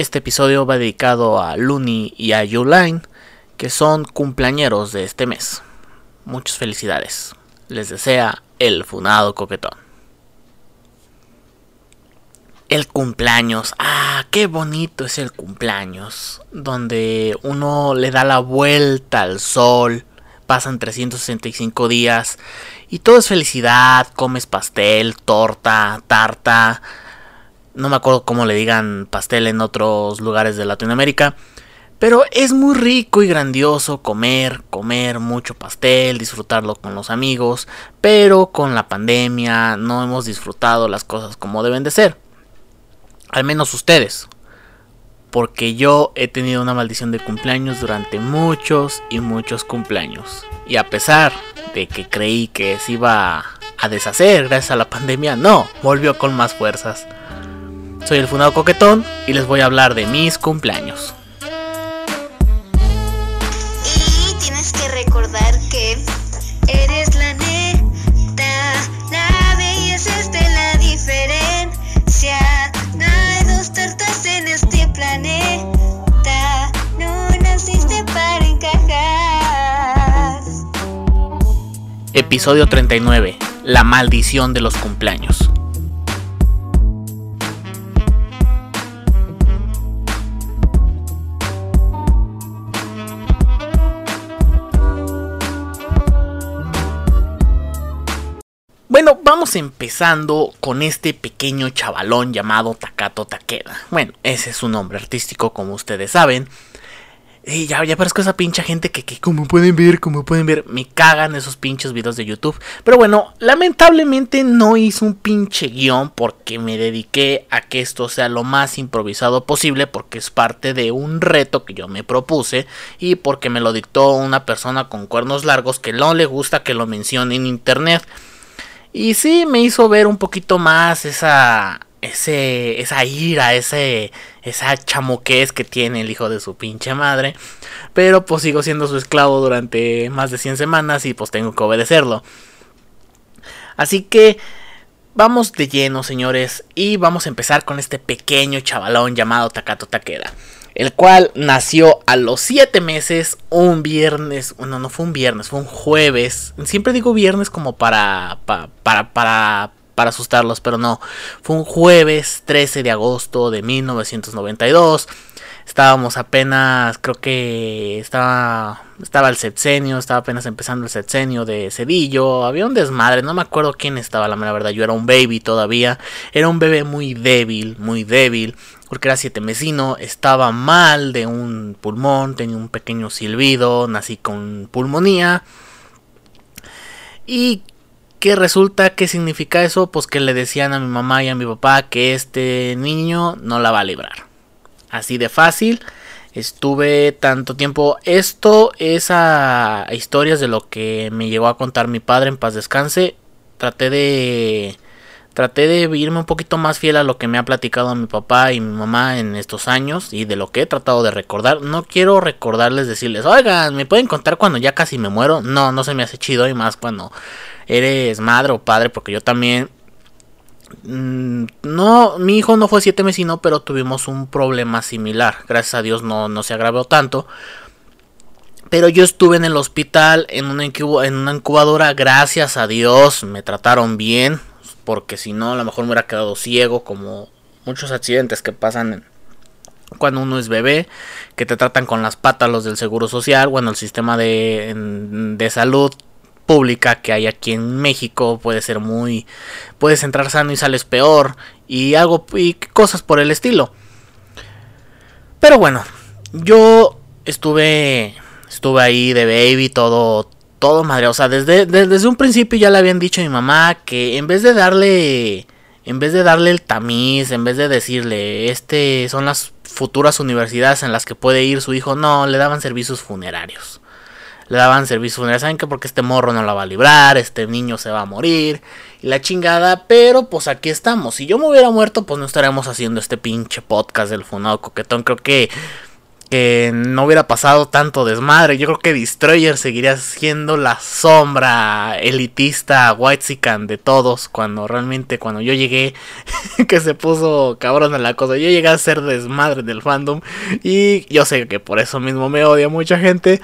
Este episodio va dedicado a Looney y a Yuline, que son cumpleañeros de este mes. Muchas felicidades. Les desea el funado coquetón. El cumpleaños. Ah, qué bonito es el cumpleaños. Donde uno le da la vuelta al sol. Pasan 365 días. Y todo es felicidad. Comes pastel, torta, tarta. No me acuerdo cómo le digan pastel en otros lugares de Latinoamérica. Pero es muy rico y grandioso comer, comer mucho pastel, disfrutarlo con los amigos. Pero con la pandemia no hemos disfrutado las cosas como deben de ser. Al menos ustedes. Porque yo he tenido una maldición de cumpleaños durante muchos y muchos cumpleaños. Y a pesar de que creí que se iba a deshacer gracias a la pandemia, no, volvió con más fuerzas. Soy el Funado Coquetón y les voy a hablar de mis cumpleaños. Y tienes que recordar que eres la neta, la belleza es de la diferencia. No hay dos tortas en este planeta, no naciste para encajar. Episodio 39. La maldición de los cumpleaños. Bueno, vamos empezando con este pequeño chavalón llamado Takato Takeda. Bueno, ese es su nombre artístico, como ustedes saben. Y ya, ya parezco esa pincha gente que, que, como pueden ver, como pueden ver, me cagan esos pinches videos de YouTube. Pero bueno, lamentablemente no hice un pinche guion porque me dediqué a que esto sea lo más improvisado posible porque es parte de un reto que yo me propuse y porque me lo dictó una persona con cuernos largos que no le gusta que lo mencione en internet. Y sí, me hizo ver un poquito más esa, ese, esa ira, ese, esa chamoquez que tiene el hijo de su pinche madre. Pero pues sigo siendo su esclavo durante más de 100 semanas y pues tengo que obedecerlo. Así que vamos de lleno, señores, y vamos a empezar con este pequeño chavalón llamado Takato Takeda el cual nació a los 7 meses, un viernes, no, no fue un viernes, fue un jueves, siempre digo viernes como para, para, para, para, para asustarlos, pero no, fue un jueves 13 de agosto de 1992, estábamos apenas, creo que estaba, estaba el sexenio, estaba apenas empezando el sexenio de Cedillo, había un desmadre, no me acuerdo quién estaba, la mera verdad, yo era un baby todavía, era un bebé muy débil, muy débil, porque era siete mesino, estaba mal de un pulmón, tenía un pequeño silbido, nací con pulmonía. Y ¿qué resulta? ¿Qué significa eso? Pues que le decían a mi mamá y a mi papá que este niño no la va a librar. Así de fácil. Estuve tanto tiempo. Esto es a historias de lo que me llegó a contar mi padre en paz descanse. Traté de traté de irme un poquito más fiel a lo que me ha platicado mi papá y mi mamá en estos años y de lo que he tratado de recordar. No quiero recordarles, decirles, oigan, ¿me pueden contar cuando ya casi me muero? No, no se me hace chido y más cuando eres madre o padre, porque yo también... Mm, no, mi hijo no fue siete meses, pero tuvimos un problema similar. Gracias a Dios no, no se agravó tanto. Pero yo estuve en el hospital en una incubadora, gracias a Dios, me trataron bien, porque si no a lo mejor me hubiera quedado ciego como muchos accidentes que pasan cuando uno es bebé, que te tratan con las patas los del Seguro Social, bueno, el sistema de, de salud pública que hay aquí en México puede ser muy puedes entrar sano y sales peor y algo y cosas por el estilo. Pero bueno, yo estuve estuve ahí de baby todo todo madre. O sea, desde, un principio ya le habían dicho a mi mamá que en vez de darle. En vez de darle el tamiz, en vez de decirle, este son las futuras universidades en las que puede ir su hijo, no, le daban servicios funerarios. Le daban servicios funerarios, ¿saben qué? Porque este morro no la va a librar, este niño se va a morir, y la chingada, pero pues aquí estamos. Si yo me hubiera muerto, pues no estaríamos haciendo este pinche podcast del funado coquetón. Creo que que no hubiera pasado tanto desmadre. Yo creo que Destroyer seguiría siendo la sombra elitista, whitezican de todos. Cuando realmente, cuando yo llegué, que se puso cabrón en la cosa. Yo llegué a ser desmadre del fandom. Y yo sé que por eso mismo me odia mucha gente.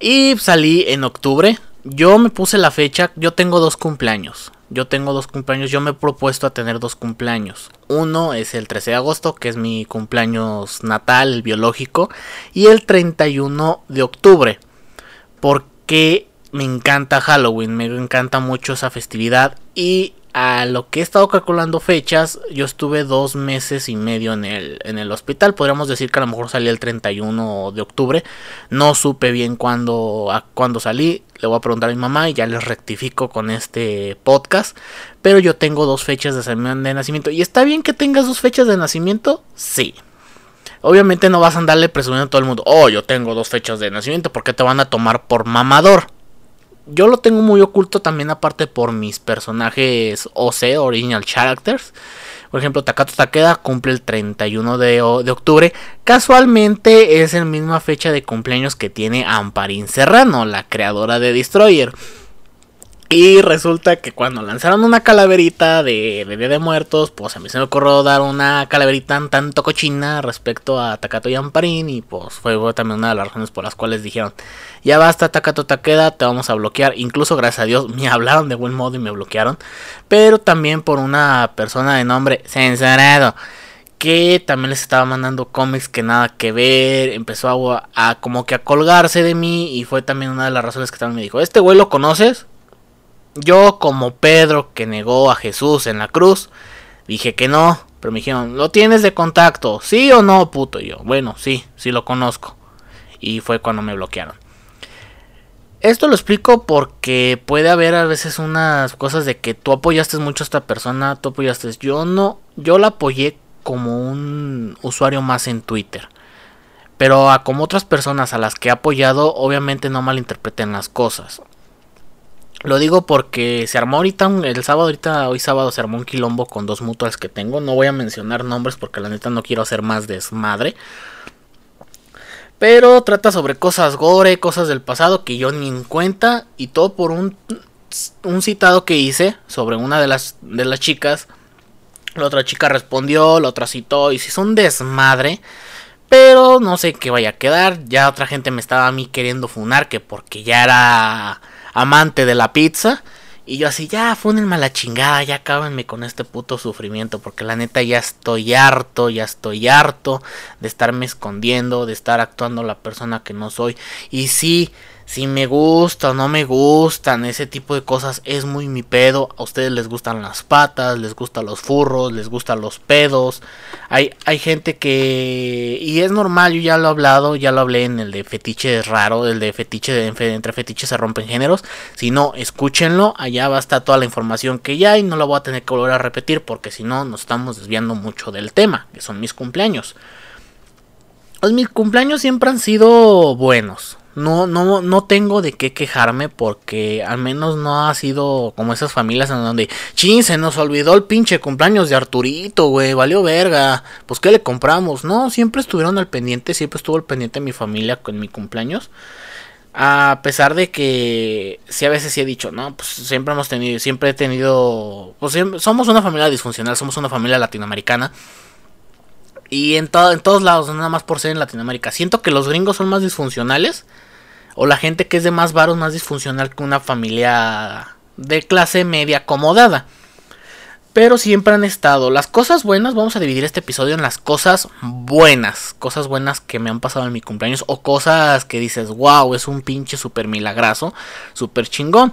Y salí en octubre. Yo me puse la fecha. Yo tengo dos cumpleaños. Yo tengo dos cumpleaños, yo me he propuesto a tener dos cumpleaños. Uno es el 13 de agosto, que es mi cumpleaños natal, el biológico, y el 31 de octubre, porque me encanta Halloween, me encanta mucho esa festividad y a lo que he estado calculando fechas, yo estuve dos meses y medio en el, en el hospital. Podríamos decir que a lo mejor salí el 31 de octubre. No supe bien cuándo, a cuándo salí. Le voy a preguntar a mi mamá y ya les rectifico con este podcast. Pero yo tengo dos fechas de, nacimiento. ¿Y está bien que tengas dos fechas de nacimiento? Sí. Obviamente no vas a andarle presumiendo a todo el mundo. Oh, yo tengo dos fechas de nacimiento. Porque te van a tomar por mamador yo lo tengo muy oculto también aparte por mis personajes OC, Original Characters. Por ejemplo, Takato Takeda cumple el 31 de, de, octubre. Casualmente es la misma fecha de cumpleaños que tiene Amparin Serrano, la creadora de Destroyer. Y resulta que cuando lanzaron una calaverita de, Día de Muertos, pues a mí se me ocurrió dar una calaverita tan tanto cochina respecto a Takato y Amparín. Y pues fue, también una de las razones por las cuales dijeron: Ya basta, Takato Takeda, te vamos a bloquear. Incluso, gracias a Dios, me hablaron de buen modo y me bloquearon. Pero también por una persona de nombre Censurado que también les estaba mandando cómics que nada que ver, empezó a, a, como que a colgarse de mí y fue también una de las razones que también me dijo, ¿este güey lo conoces? Yo como Pedro que negó a Jesús en la cruz, dije que no, pero me dijeron, ¿lo tienes de contacto? ¿Sí o no, puto? Y yo, bueno, sí, sí lo conozco. Y fue cuando me bloquearon. Esto lo explico porque puede haber a veces unas cosas de que tú apoyaste mucho a esta persona, tú apoyaste. Yo no, yo la apoyé como un usuario más en Twitter. Pero a como otras personas a las que he apoyado, obviamente no malinterpreten las cosas. Lo digo porque se armó ahorita, el sábado, ahorita, hoy sábado se armó un quilombo con dos mutuas que tengo. No voy a mencionar nombres porque la neta no quiero hacer más desmadre. Pero trata sobre cosas gore, cosas del pasado que yo ni en cuenta. Y todo por un, un citado que hice sobre una de las, de las chicas. La otra chica respondió, la otra citó y se hizo un desmadre. Pero no sé qué vaya a quedar. Ya otra gente me estaba a mí queriendo funar que porque ya era amante de la pizza. Y yo así, ya, fúnenme a la chingada, ya cábenme con este puto sufrimiento. Porque la neta ya estoy harto, ya estoy harto de estarme escondiendo, de estar actuando la persona que no soy. Y sí, si me gusta o no me gustan, ese tipo de cosas es muy mi pedo. A ustedes les gustan las patas, les gustan los furros, les gustan los pedos. Hay, hay gente que... Y es normal, yo ya lo he hablado, ya lo hablé en el de fetiche raro, el de fetiche entre fetiches se rompen géneros. Si no, escúchenlo, allá va a estar toda la información que ya hay, no la voy a tener que volver a repetir porque si no nos estamos desviando mucho del tema, que son mis cumpleaños. Pues mis cumpleaños siempre han sido buenos no, no, no tengo de qué quejarme porque al menos no ha sido como esas familias en donde, chin, se nos olvidó el pinche cumpleaños de Arturito, güey, valió verga, pues qué le compramos, no, siempre estuvieron al pendiente, siempre estuvo al pendiente mi familia con mi cumpleaños. A pesar de que sí a veces sí he dicho, no, pues siempre hemos tenido, siempre he tenido, pues somos una familia disfuncional, somos una familia latinoamericana. Y en, en todos lados, nada más por ser en Latinoamérica. Siento que los gringos son más disfuncionales o la gente que es de más varos más disfuncional que una familia de clase media acomodada. Pero siempre han estado. Las cosas buenas, vamos a dividir este episodio en las cosas buenas. Cosas buenas que me han pasado en mi cumpleaños. O cosas que dices, wow, es un pinche super milagrazo. Super chingón.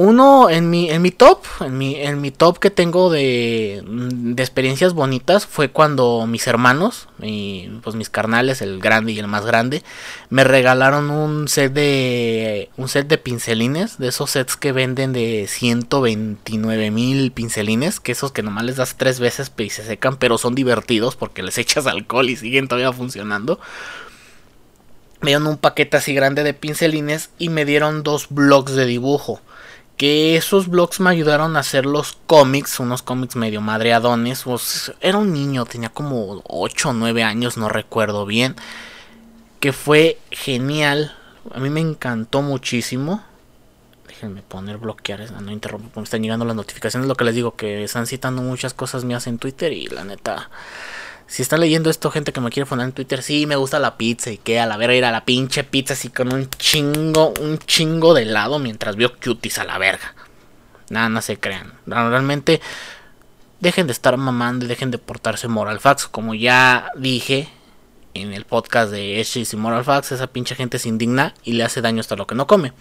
Uno en mi, en mi top, en mi, en mi top que tengo de, de experiencias bonitas fue cuando mis hermanos, pues mis carnales, el grande y el más grande, me regalaron un set de un set de pincelines, de esos sets que venden de 129 mil pincelines, que esos que nomás les das tres veces y se secan, pero son divertidos porque les echas alcohol y siguen todavía funcionando. Me dieron un paquete así grande de pincelines y me dieron dos blogs de dibujo que esos blogs me ayudaron a hacer los cómics, unos cómics medio madreadones. Pues, era un niño, tenía como 8 o 9 años, no recuerdo bien. Que fue genial. A mí me encantó muchísimo. Déjenme poner bloquear, no interrumpo, me están llegando las notificaciones. Lo que les digo, que están citando muchas cosas mías en Twitter y la neta si está leyendo esto, gente que me quiere poner en Twitter, sí, me gusta la pizza y que a la verga ir a la pinche pizza así con un chingo, un chingo de helado mientras veo cuties a la verga. Nada, no se crean. Realmente, dejen de estar mamando y dejen de portarse moral facts. Como ya dije en el podcast de Eshis y Moral Facts, esa pinche gente se indigna y le hace daño hasta lo que no come.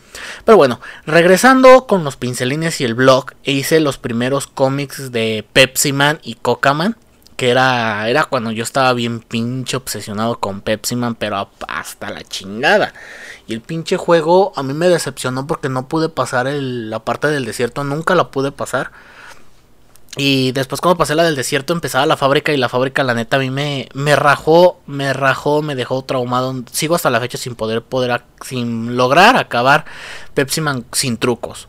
Pero bueno, regresando con los pincelines y el blog, hice los primeros cómics de Pepsi Man y Coca Man que era, era cuando yo estaba bien pinche obsesionado con Pepsi Man, pero hasta la chingada. Y el pinche juego a mí me decepcionó porque no pude pasar la parte del desierto, nunca la pude pasar. Y después cuando pasé la del desierto empezaba la fábrica y la fábrica la neta a mí me, me rajó, me rajó, me dejó traumado. Sigo hasta la fecha sin poder, poder, sin lograr acabar Pepsi Man sin trucos.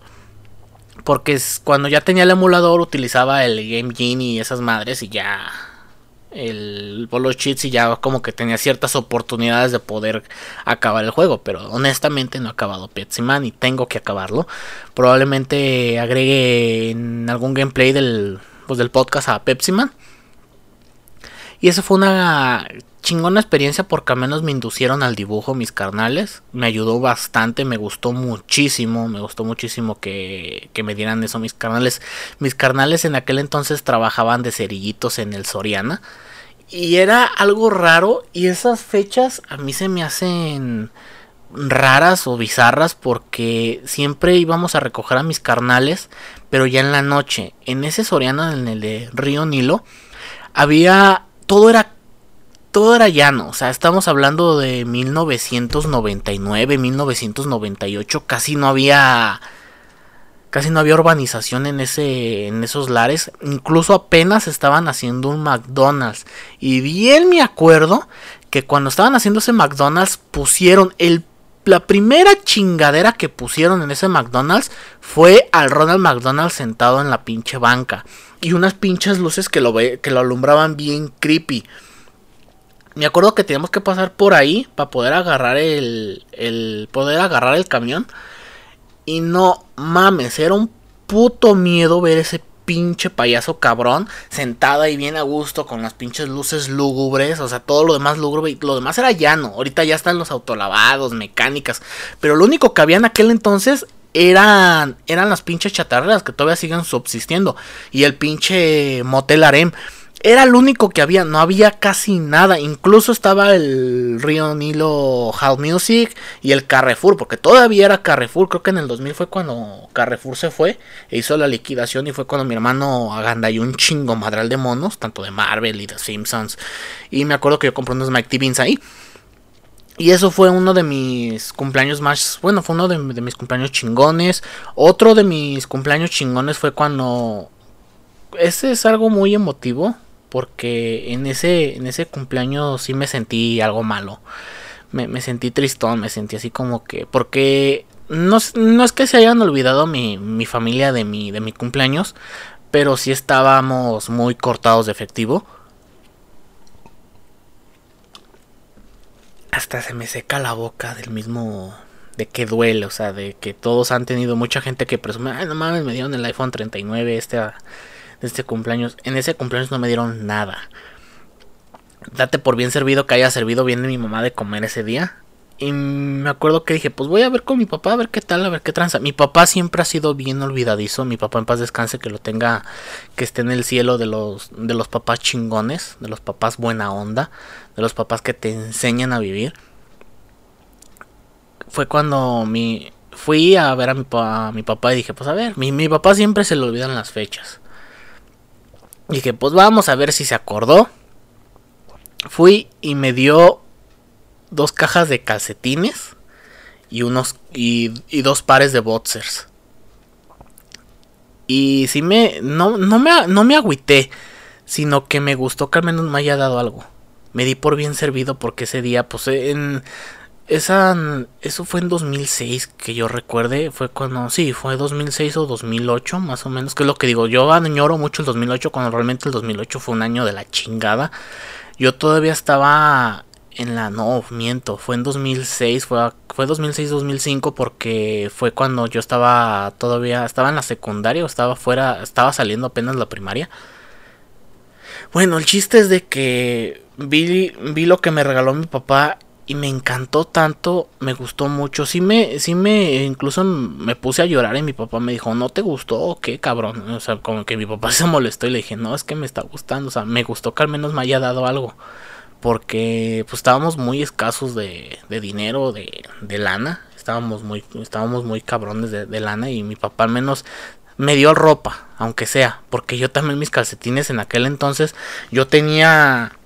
Porque cuando ya tenía el emulador utilizaba el Game Genie y esas madres y ya el Bolo Cheats y ya como que tenía ciertas oportunidades de poder acabar el juego, pero honestamente no he acabado Pepsi Man y tengo que acabarlo. Probablemente agregue en algún gameplay del, pues, del podcast a Pepsi Man. Y eso fue una chingona experiencia porque al menos me inducieron al dibujo mis carnales. Me ayudó bastante, me gustó muchísimo, me gustó muchísimo que, que me dieran eso mis carnales. Mis carnales en aquel entonces trabajaban de cerillitos en el Soriana. Y era algo raro y esas fechas a mí se me hacen raras o bizarras porque siempre íbamos a recoger a mis carnales, pero ya en la noche. En ese Soriana, en el de Río Nilo, había... Todo era todo era llano, o sea, estamos hablando de 1999, 1998, casi no había casi no había urbanización en ese en esos lares, incluso apenas estaban haciendo un McDonald's y bien me acuerdo que cuando estaban haciendo ese McDonald's pusieron el la primera chingadera que pusieron en ese McDonald's fue al Ronald McDonald sentado en la pinche banca y unas pinches luces que lo, que lo alumbraban bien creepy. Me acuerdo que teníamos que pasar por ahí para poder agarrar el, el poder agarrar el camión. Y no mames, era un puto miedo ver ese pinche payaso cabrón sentado ahí bien a gusto con las pinches luces lúgubres, o sea, todo lo demás lúgubre, lo demás era llano. Ahorita ya están los autolavados, mecánicas, pero lo único que había en aquel entonces eran eran las pinches chatarreras que todavía siguen subsistiendo y el pinche motel harem. Era el único que había, no había casi nada. Incluso estaba el Río Nilo Hall Music y el Carrefour, porque todavía era Carrefour. Creo que en el 2000 fue cuando Carrefour se fue e hizo la liquidación y fue cuando mi hermano agandalló un chingo madral de monos, tanto de Marvel y de Simpsons. Y me acuerdo que yo compré unos Mike Beans ahí. Y eso fue uno de mis cumpleaños más. Bueno, fue uno de mis cumpleaños chingones. Otro de mis cumpleaños chingones fue cuando. Ese es algo muy emotivo porque en ese, en ese cumpleaños sí me sentí algo malo. Me, sentí tristón, me sentí así como que, porque no, no es que se hayan olvidado mi, mi, familia de mi, de mi cumpleaños, pero sí estábamos muy cortados de efectivo. Hasta se me seca la boca del mismo, de que duele, o sea, de que todos han tenido mucha gente que presume, ay, no mames, me dieron el iPhone 39, este de este cumpleaños. En ese cumpleaños no me dieron nada. Date por bien servido que haya servido bien mi mamá de comer ese día. Y me acuerdo que dije, pues voy a ver con mi papá, a ver qué tal, a ver qué tranza. Mi papá siempre ha sido bien olvidadizo. Mi papá en paz descanse, que lo tenga, que esté en el cielo de los, de los papás chingones, de los papás buena onda, de los papás que te enseñan a vivir. Fue cuando mi, fui a ver a mi, a mi papá y dije, pues a ver, mi, mi papá siempre se le olvidan las fechas. Dije, pues vamos a ver si se acordó. Fui y me dio dos cajas de calcetines y unos y, dos pares de boxers. Y si me no, no me no me agüité, sino que me gustó que al menos me haya dado algo. Me di por bien servido porque ese día pues en esa, eso fue en 2006 que yo recuerde, fue cuando, sí, fue 2006 o 2008 más o menos, que es lo que digo, yo añoro mucho el 2008 cuando realmente el 2008 fue un año de la chingada. Yo todavía estaba en la, no, miento, fue en 2006, fue, fue 2006-2005 porque fue cuando yo estaba todavía, estaba en la secundaria o estaba fuera, estaba saliendo apenas la primaria. Bueno, el chiste es de que vi, vi lo que me regaló mi papá y me encantó tanto, me gustó mucho. Sí me, sí me, incluso me puse a llorar y mi papá me dijo, ¿no te gustó o qué, cabrón? O sea, como que mi papá se molestó y le dije, no, es que me está gustando, o sea, me gustó que al menos me haya dado algo. Porque pues estábamos muy escasos de, de dinero, de, de lana. Estábamos muy, estábamos muy cabrones de, de lana y mi papá al menos me dio ropa, aunque sea, porque yo también mis calcetines en aquel entonces, yo tenía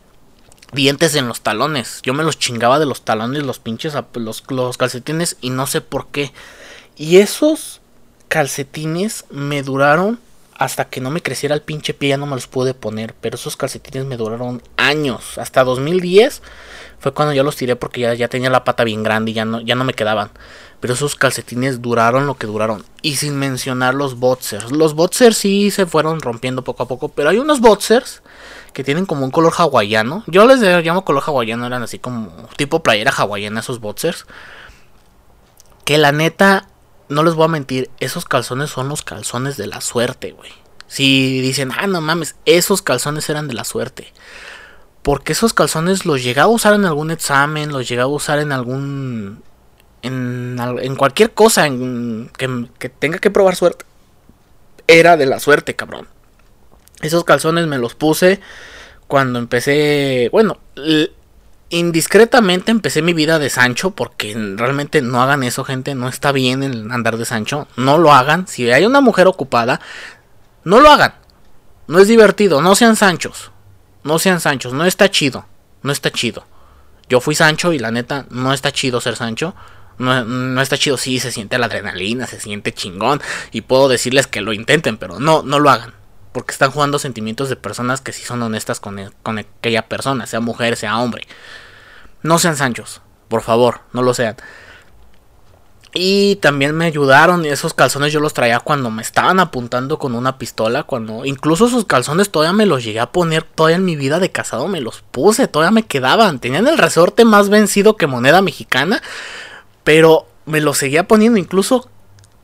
dientes en los talones. Yo me los chingaba de los talones, los pinches, los, los calcetines y no sé por qué. Y esos calcetines me duraron hasta que no me creciera el pinche pie, ya no me los pude poner. Pero esos calcetines me duraron años. Hasta 2010 fue cuando yo los tiré porque ya, ya tenía la pata bien grande y ya no, ya no me quedaban. Pero esos calcetines duraron lo que duraron. Y sin mencionar los boxers. Los boxers sí se fueron rompiendo poco a poco. Pero hay unos boxers que tienen como un color hawaiano. Yo les llamo color hawaiano, eran así como tipo playera hawaiana esos boxers. Que la neta, no les voy a mentir, esos calzones son los calzones de la suerte, güey. Si dicen, ah, no mames, esos calzones eran de la suerte. Porque esos calzones los llegaba a usar en algún examen, los llegaba a usar en algún... En, cualquier cosa en, que, que tenga que probar suerte. Era de la suerte, cabrón. Esos calzones me los puse cuando empecé, bueno, indiscretamente empecé mi vida de Sancho porque realmente no hagan eso, gente, no está bien el andar de Sancho, no lo hagan. Si hay una mujer ocupada, no lo hagan. No es divertido, no sean Sanchos. No sean Sanchos, no está chido, no está chido. Yo fui Sancho y la neta no está chido ser Sancho. No, no, está chido, sí, se siente la adrenalina, se siente chingón. Y puedo decirles que lo intenten, pero no, no lo hagan porque están jugando sentimientos de personas que sí son honestas con, con aquella persona, sea mujer, sea hombre. No sean Sanchos, por favor, no lo sean. Y también me ayudaron, esos calzones yo los traía cuando me estaban apuntando con una pistola, cuando incluso esos calzones todavía me los llegué a poner, todavía en mi vida de casado me los puse, todavía me quedaban, tenían el resorte más vencido que moneda mexicana, pero me los seguía poniendo, incluso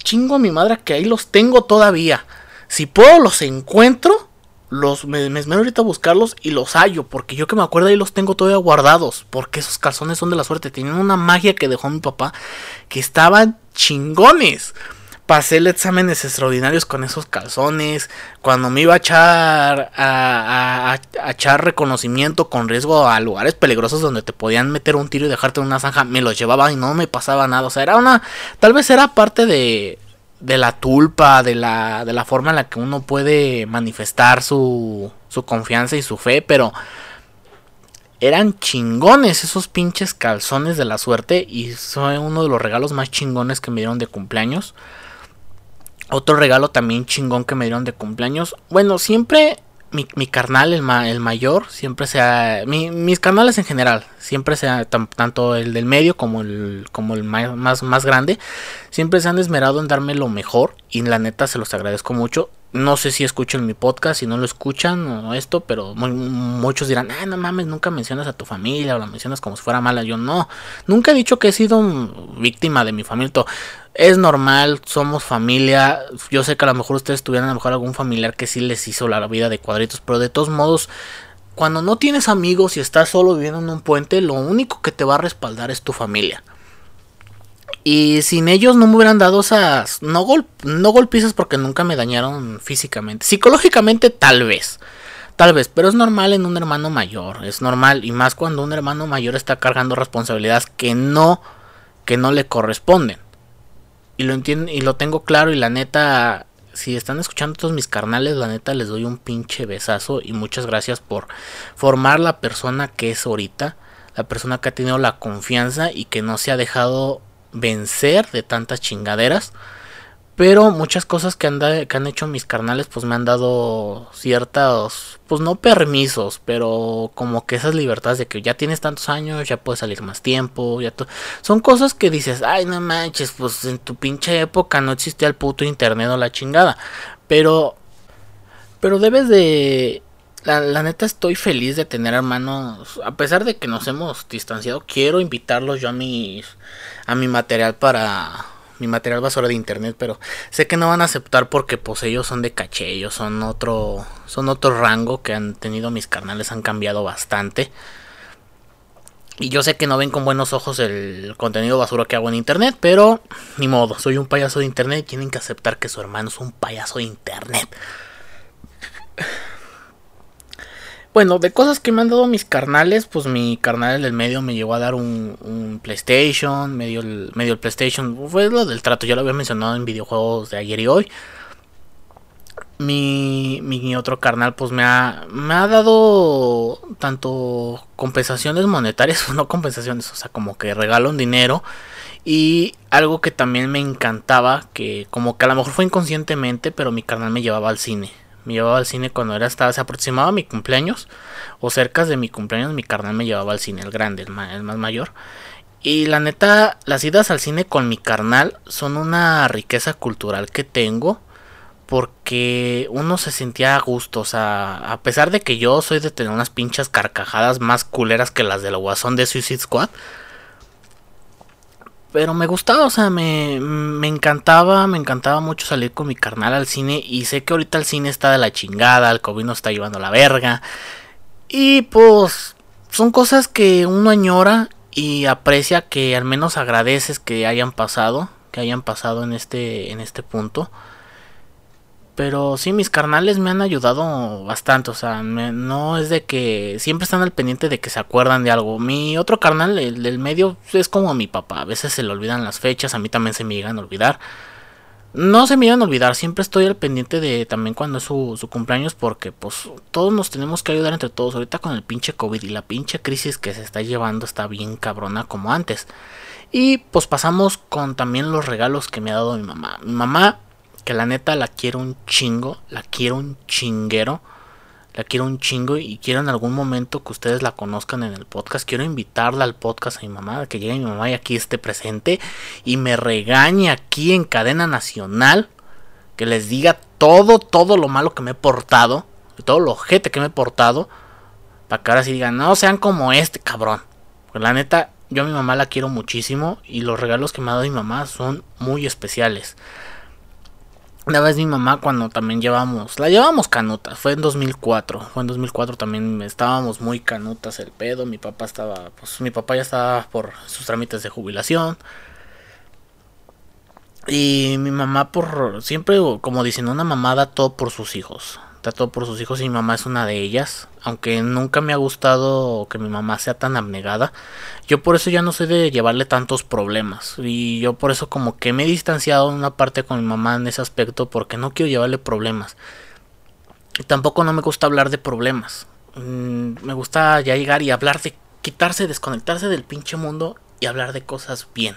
chingo a mi madre que ahí los tengo todavía. Si puedo, los encuentro. Los, me, me esmero ahorita a buscarlos y los hallo. Porque yo que me acuerdo ahí los tengo todavía guardados. Porque esos calzones son de la suerte. Tienen una magia que dejó mi papá. Que estaban chingones. Pasé exámenes extraordinarios con esos calzones. Cuando me iba a echar a, a, echar reconocimiento con riesgo a lugares peligrosos donde te podían meter un tiro y dejarte en una zanja, me los llevaba y no me pasaba nada. O sea, era una. Tal vez era parte de de la tulpa, de la, de la forma en la que uno puede manifestar su, su confianza y su fe, pero eran chingones esos pinches calzones de la suerte y son uno de los regalos más chingones que me dieron de cumpleaños. Otro regalo también chingón que me dieron de cumpleaños. Bueno, siempre mi, mi carnal, el, el, mayor, siempre sea. mis carnales en general, siempre sea tanto el del medio como el, como el más, más grande, siempre se han esmerado en darme lo mejor. Y la neta se los agradezco mucho. No sé si escuchan mi podcast, si no lo escuchan o esto, pero muchos dirán, ah, no mames, nunca mencionas a tu familia o la mencionas como si fuera mala. Yo no, nunca he dicho que he sido víctima de mi familia. Es normal, somos familia. Yo sé que a lo mejor ustedes tuvieran a lo mejor algún familiar que sí les hizo la vida de cuadritos, pero de todos modos, cuando no tienes amigos y estás solo viviendo en un puente, lo único que te va a respaldar es tu familia. Y sin ellos no me hubieran dado esas. No, no golpizas porque nunca me dañaron físicamente. Psicológicamente, tal vez. Tal vez, pero es normal en un hermano mayor. Es normal. Y más cuando un hermano mayor está cargando responsabilidades que no. que no le corresponden. Y lo entiendo. Y lo tengo claro. Y la neta. Si están escuchando todos mis carnales, la neta les doy un pinche besazo. Y muchas gracias por formar la persona que es ahorita. La persona que ha tenido la confianza y que no se ha dejado vencer de tantas chingaderas. Pero muchas cosas que han, que han hecho mis carnales pues me han dado ciertos, pues no permisos, pero como que esas libertades de que ya tienes tantos años, ya puedes salir más tiempo, ya son cosas que dices, ay no manches, pues en tu pinche época no existía el puto internet o la chingada. Pero, pero debes de la, neta estoy feliz de tener hermanos. A pesar de que nos hemos distanciado, quiero invitarlos yo a mis a mi material para mi material basura de internet, pero sé que no van a aceptar porque pues ellos son de caché, ellos son otro son otro rango que han tenido mis carnales han cambiado bastante. Y yo sé que no ven con buenos ojos el contenido basura que hago en internet, pero ni modo, soy un payaso de internet y tienen que aceptar que su hermano es un payaso de internet. Bueno, de cosas que me han dado mis carnales, pues mi carnal del medio me llegó a dar un, PlayStation, medio el, el PlayStation, fue lo del trato, ya lo había mencionado en videojuegos de ayer y hoy. Mi, mi otro carnal pues me ha, me ha dado tanto compensaciones monetarias, no compensaciones, o sea, como que regalo un dinero. Y algo que también me encantaba, que como que a lo mejor fue inconscientemente, pero mi carnal me llevaba al cine me llevaba al cine cuando era hasta se aproximaba a mi cumpleaños o cerca de mi cumpleaños mi carnal me llevaba al cine el grande el, más mayor. Y la neta las idas al cine con mi carnal son una riqueza cultural que tengo porque uno se sentía a gusto, o sea, a pesar de que yo soy de tener unas pinchas carcajadas más culeras que las del guasón de Suicide Squad, pero me gustaba, o sea, me, me, encantaba, me encantaba mucho salir con mi carnal al cine. Y sé que ahorita el cine está de la chingada, el COVID nos está llevando la verga. Y pues son cosas que uno añora y aprecia que al menos agradeces que hayan pasado, que hayan pasado en este, en este punto. Pero sí, mis carnales me han ayudado bastante. O sea, no es de que siempre están al pendiente de que se acuerdan de algo. Mi otro carnal, el del medio, es como mi papá. A veces se le olvidan las fechas, a mí también se me llegan a olvidar. No se me llegan a olvidar, siempre estoy al pendiente de también cuando es su, su cumpleaños porque pues todos nos tenemos que ayudar entre todos. Ahorita con el pinche COVID y la pinche crisis que se está llevando está bien cabrona como antes. Y pues pasamos con también los regalos que me ha dado mi mamá. Mi mamá que la neta la quiero un chingo, la quiero un chinguero, la quiero un chingo y quiero en algún momento que ustedes la conozcan en el podcast. Quiero invitarla al podcast a mi mamá, que llegue mi mamá y aquí esté presente y me regañe aquí en cadena nacional, que les diga todo, todo lo malo que me he portado, todo lo ojete que me he portado, para que ahora sí digan, no sean como este cabrón. La neta, yo a mi mamá la quiero muchísimo y los regalos que me ha dado mi mamá son muy especiales. Una vez mi mamá cuando también llevamos, la llevamos canutas, fue en 2004, fue en 2004 también estábamos muy canutas el pedo, mi papá estaba, pues mi papá ya estaba por sus trámites de jubilación. Y mi mamá por siempre como diciendo una mamá da todo por sus hijos todo por sus hijos y mi mamá es una de ellas. Aunque nunca me ha gustado que mi mamá sea tan abnegada. Yo por eso ya no soy de llevarle tantos problemas. Y yo por eso como que me he distanciado en una parte con mi mamá en ese aspecto porque no quiero llevarle problemas. Y tampoco no me gusta hablar de problemas. Mm, me gusta ya llegar y hablar de quitarse, desconectarse del pinche mundo y hablar de cosas bien.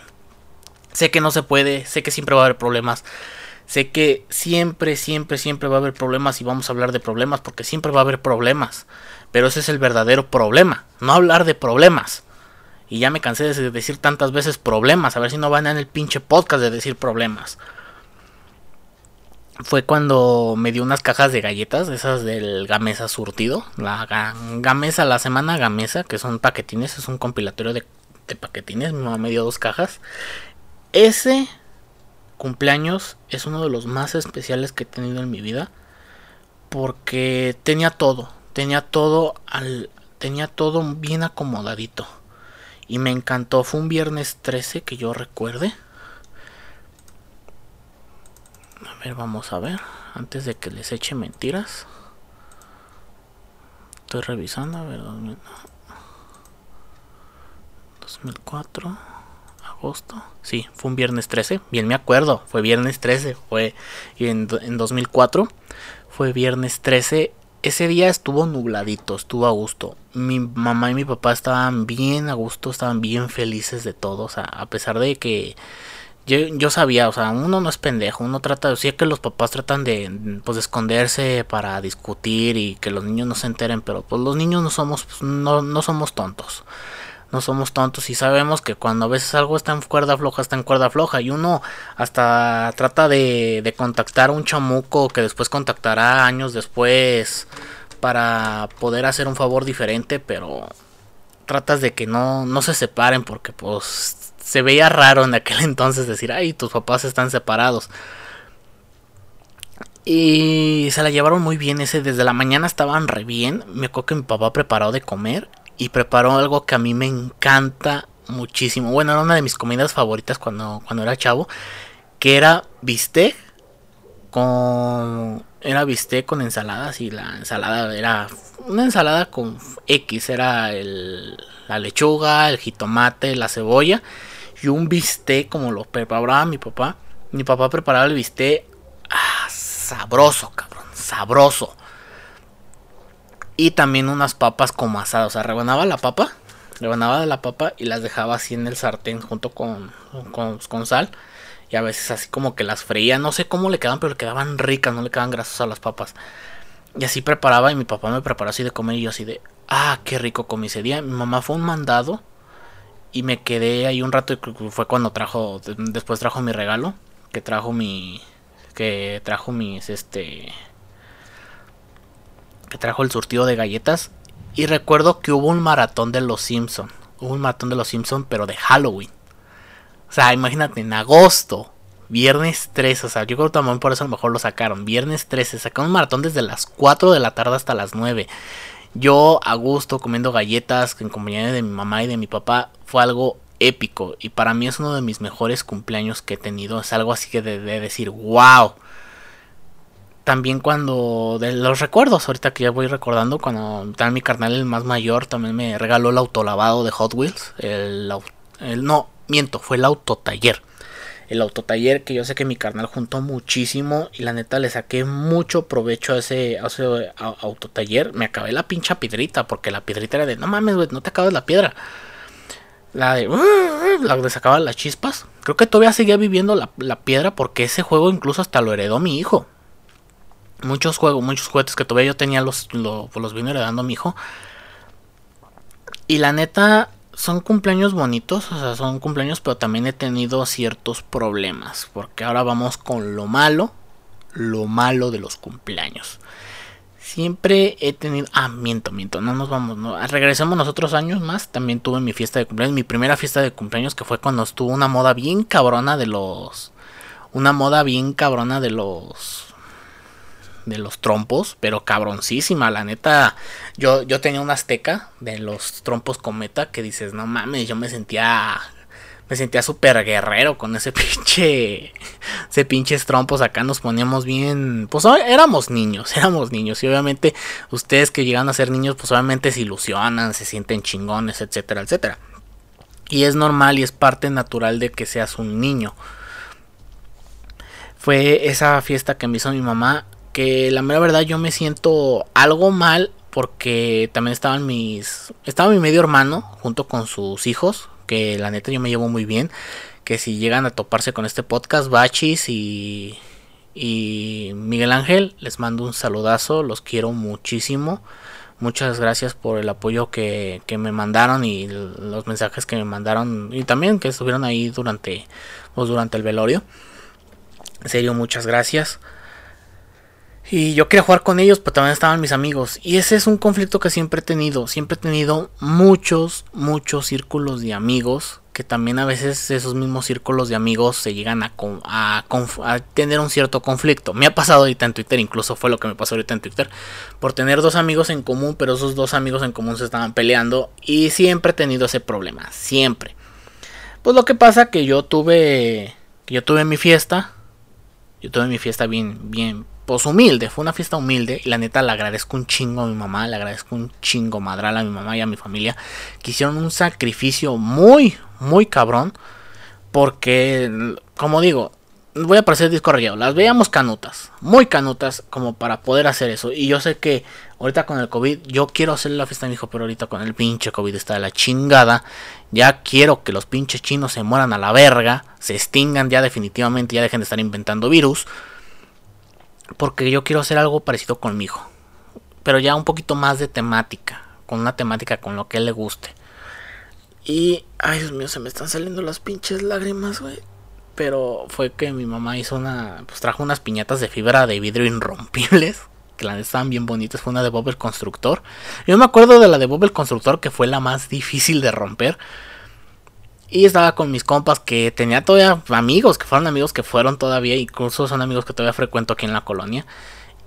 Sé que no se puede, sé que siempre va a haber problemas Sé que siempre, siempre, siempre va a haber problemas y vamos a hablar de problemas porque siempre va a haber problemas. Pero ese es el verdadero problema, no hablar de problemas. Y ya me cansé de decir tantas veces problemas, a ver si no van en el pinche podcast de decir problemas. Fue cuando me dio unas cajas de galletas, esas del Gamesa surtido. La Gamesa, la semana Gamesa, que son paquetines, es un compilatorio de, de paquetines. Mi mamá me dio dos cajas. Ese cumpleaños es uno de los más especiales que he tenido en mi vida porque tenía todo, tenía todo al tenía todo bien acomodadito y me encantó, fue un viernes 13 que yo recuerde. A ver, vamos a ver, antes de que les eche mentiras. Estoy revisando, a ver, 2004 agosto. Sí, fue un viernes 13. Bien me acuerdo, fue viernes 13. Fue en, en 2004. Fue viernes 13. Ese día estuvo nubladito, estuvo a gusto. Mi mamá y mi papá estaban bien a gusto, estaban bien felices de todo. O sea, a pesar de que yo, sabía, o sea, uno no es pendejo, uno trata, de, sí que los papás tratan de, pues, de esconderse para discutir y que los niños no se enteren, pero pues los niños no somos, no, no somos tontos, no somos tontos y sabemos que cuando a veces algo está en cuerda floja, está en cuerda floja y uno hasta trata de, contactar a un chamuco que después contactará años después para poder hacer un favor diferente, pero tratas de que no, no se separen porque pues se veía raro en aquel entonces decir, ay, tus papás están separados. Y se la llevaron muy bien ese, desde la mañana estaban re bien. Me acuerdo que mi papá preparó de comer y preparó algo que a mí me encanta muchísimo. Bueno, era una de mis comidas favoritas cuando, cuando era chavo, que era bistec con era bistec con ensaladas y la ensalada era una ensalada con X, era el, la lechuga, el jitomate, la cebolla y un bistec como lo preparaba mi papá. Mi papá preparaba el bistec ah, sabroso, cabrón, sabroso. Y también unas papas como asadas, o sea, rebanaba la papa, rebanaba la papa y las dejaba así en el sartén junto con, con, sal. Y a veces así como que las freía, no sé cómo le quedaban, pero le quedaban ricas, no le quedaban grasosas a las papas. Y así preparaba y mi papá me preparó así de comer y yo así de, ah, qué rico comí ese día. Mi mamá fue un mandado y me quedé ahí un rato y fue cuando trajo después trajo mi regalo que trajo mi que trajo mis este que trajo el surtido de galletas. Y recuerdo que hubo un maratón de los Simpson. Hubo un maratón de los Simpson pero de Halloween. O sea imagínate en agosto viernes 13 o sea yo creo que también por eso a lo mejor lo sacaron. Viernes 13 sacaron un maratón desde las 4 de la tarde hasta las 9 yo a gusto comiendo galletas en compañía de mi mamá y de mi papá fue algo épico. Y para mí es uno de mis mejores cumpleaños que he tenido. Es algo así que de, decir, wow. También cuando de los recuerdos, ahorita que ya voy recordando, cuando también mi carnal el más mayor también me regaló el autolavado de Hot Wheels. El, el no, miento, fue el autotaller el autotaller que yo sé que mi carnal juntó muchísimo y la neta le saqué mucho provecho a ese, autotaller. Me acabé la pincha piedrita porque la piedrita era de no mames, güey, no te acabas la piedra. La de la de sacaba las chispas. Creo que todavía seguía viviendo la, piedra porque ese juego incluso hasta lo heredó mi hijo. Muchos juegos, muchos juguetes que todavía yo tenía los, los, los vino heredando mi hijo. Y la neta, son cumpleaños bonitos, o sea, son cumpleaños, pero también he tenido ciertos problemas, porque ahora vamos con lo malo, lo malo de los cumpleaños. Siempre he tenido, ah, miento, miento, no nos vamos, no, regresemos nosotros años más, también tuve mi fiesta de cumpleaños, mi primera fiesta de cumpleaños que fue cuando estuvo una moda bien cabrona de los, una moda bien cabrona de los de los trompos, pero cabroncísima, la neta. Yo, yo tenía una azteca de los trompos cometa que dices, no mames, yo me sentía. Me sentía súper guerrero con ese pinche. Ese pinches trompos. Acá nos poníamos bien. Pues éramos niños, éramos niños. Y obviamente, ustedes que llegan a ser niños, pues obviamente se ilusionan, se sienten chingones, etcétera, etcétera. Y es normal y es parte natural de que seas un niño fue esa fiesta que me hizo mi mamá que la mera verdad yo me siento algo mal porque también estaban mis estaba mi medio hermano junto con sus hijos que la neta yo me llevo muy bien que si llegan a toparse con este podcast Bachis y y Miguel Ángel les mando un saludazo los quiero muchísimo. Muchas gracias por el apoyo que, que me mandaron y los mensajes que me mandaron y también que estuvieron ahí durante pues, durante el velorio. En serio muchas gracias y yo quería jugar con ellos, pero también estaban mis amigos. Y ese es un conflicto que siempre he tenido. Siempre he tenido muchos, muchos círculos de amigos. Que también a veces esos mismos círculos de amigos se llegan a, a, tener un cierto conflicto. Me ha pasado ahorita en Twitter, incluso fue lo que me pasó ahorita en Twitter. Por tener dos amigos en común, pero esos dos amigos en común se estaban peleando. Y siempre he tenido ese problema. Siempre. Pues lo que pasa que yo tuve. Que yo tuve mi fiesta. Yo tuve mi fiesta bien, bien, pues humilde, fue una fiesta humilde y la neta le agradezco un chingo a mi mamá, le agradezco un chingo madral a mi mamá y a mi familia que hicieron un sacrificio muy, muy cabrón porque, como digo, voy a parecer disco las veíamos canutas, muy canutas como para poder hacer eso y yo sé que Ahorita con el COVID, yo quiero hacer la fiesta a mi hijo, pero ahorita con el pinche COVID está de la chingada. Ya quiero que los pinches chinos se mueran a la verga, se extingan ya definitivamente, ya dejen de estar inventando virus. Porque yo quiero hacer algo parecido con mi hijo. Pero ya un poquito más de temática, con una temática con lo que él le guste. Y, ay Dios mío, se me están saliendo las pinches lágrimas, güey. Pero fue que mi mamá hizo una, pues trajo unas piñatas de fibra de vidrio irrompibles que la estaban bien bonitas, fue una de Bob el Constructor. Yo me acuerdo de la de Bob el Constructor, que fue la más difícil de romper. Y estaba con mis compas que tenía todavía amigos, que fueron amigos que fueron todavía, incluso son amigos que todavía frecuento aquí en la colonia.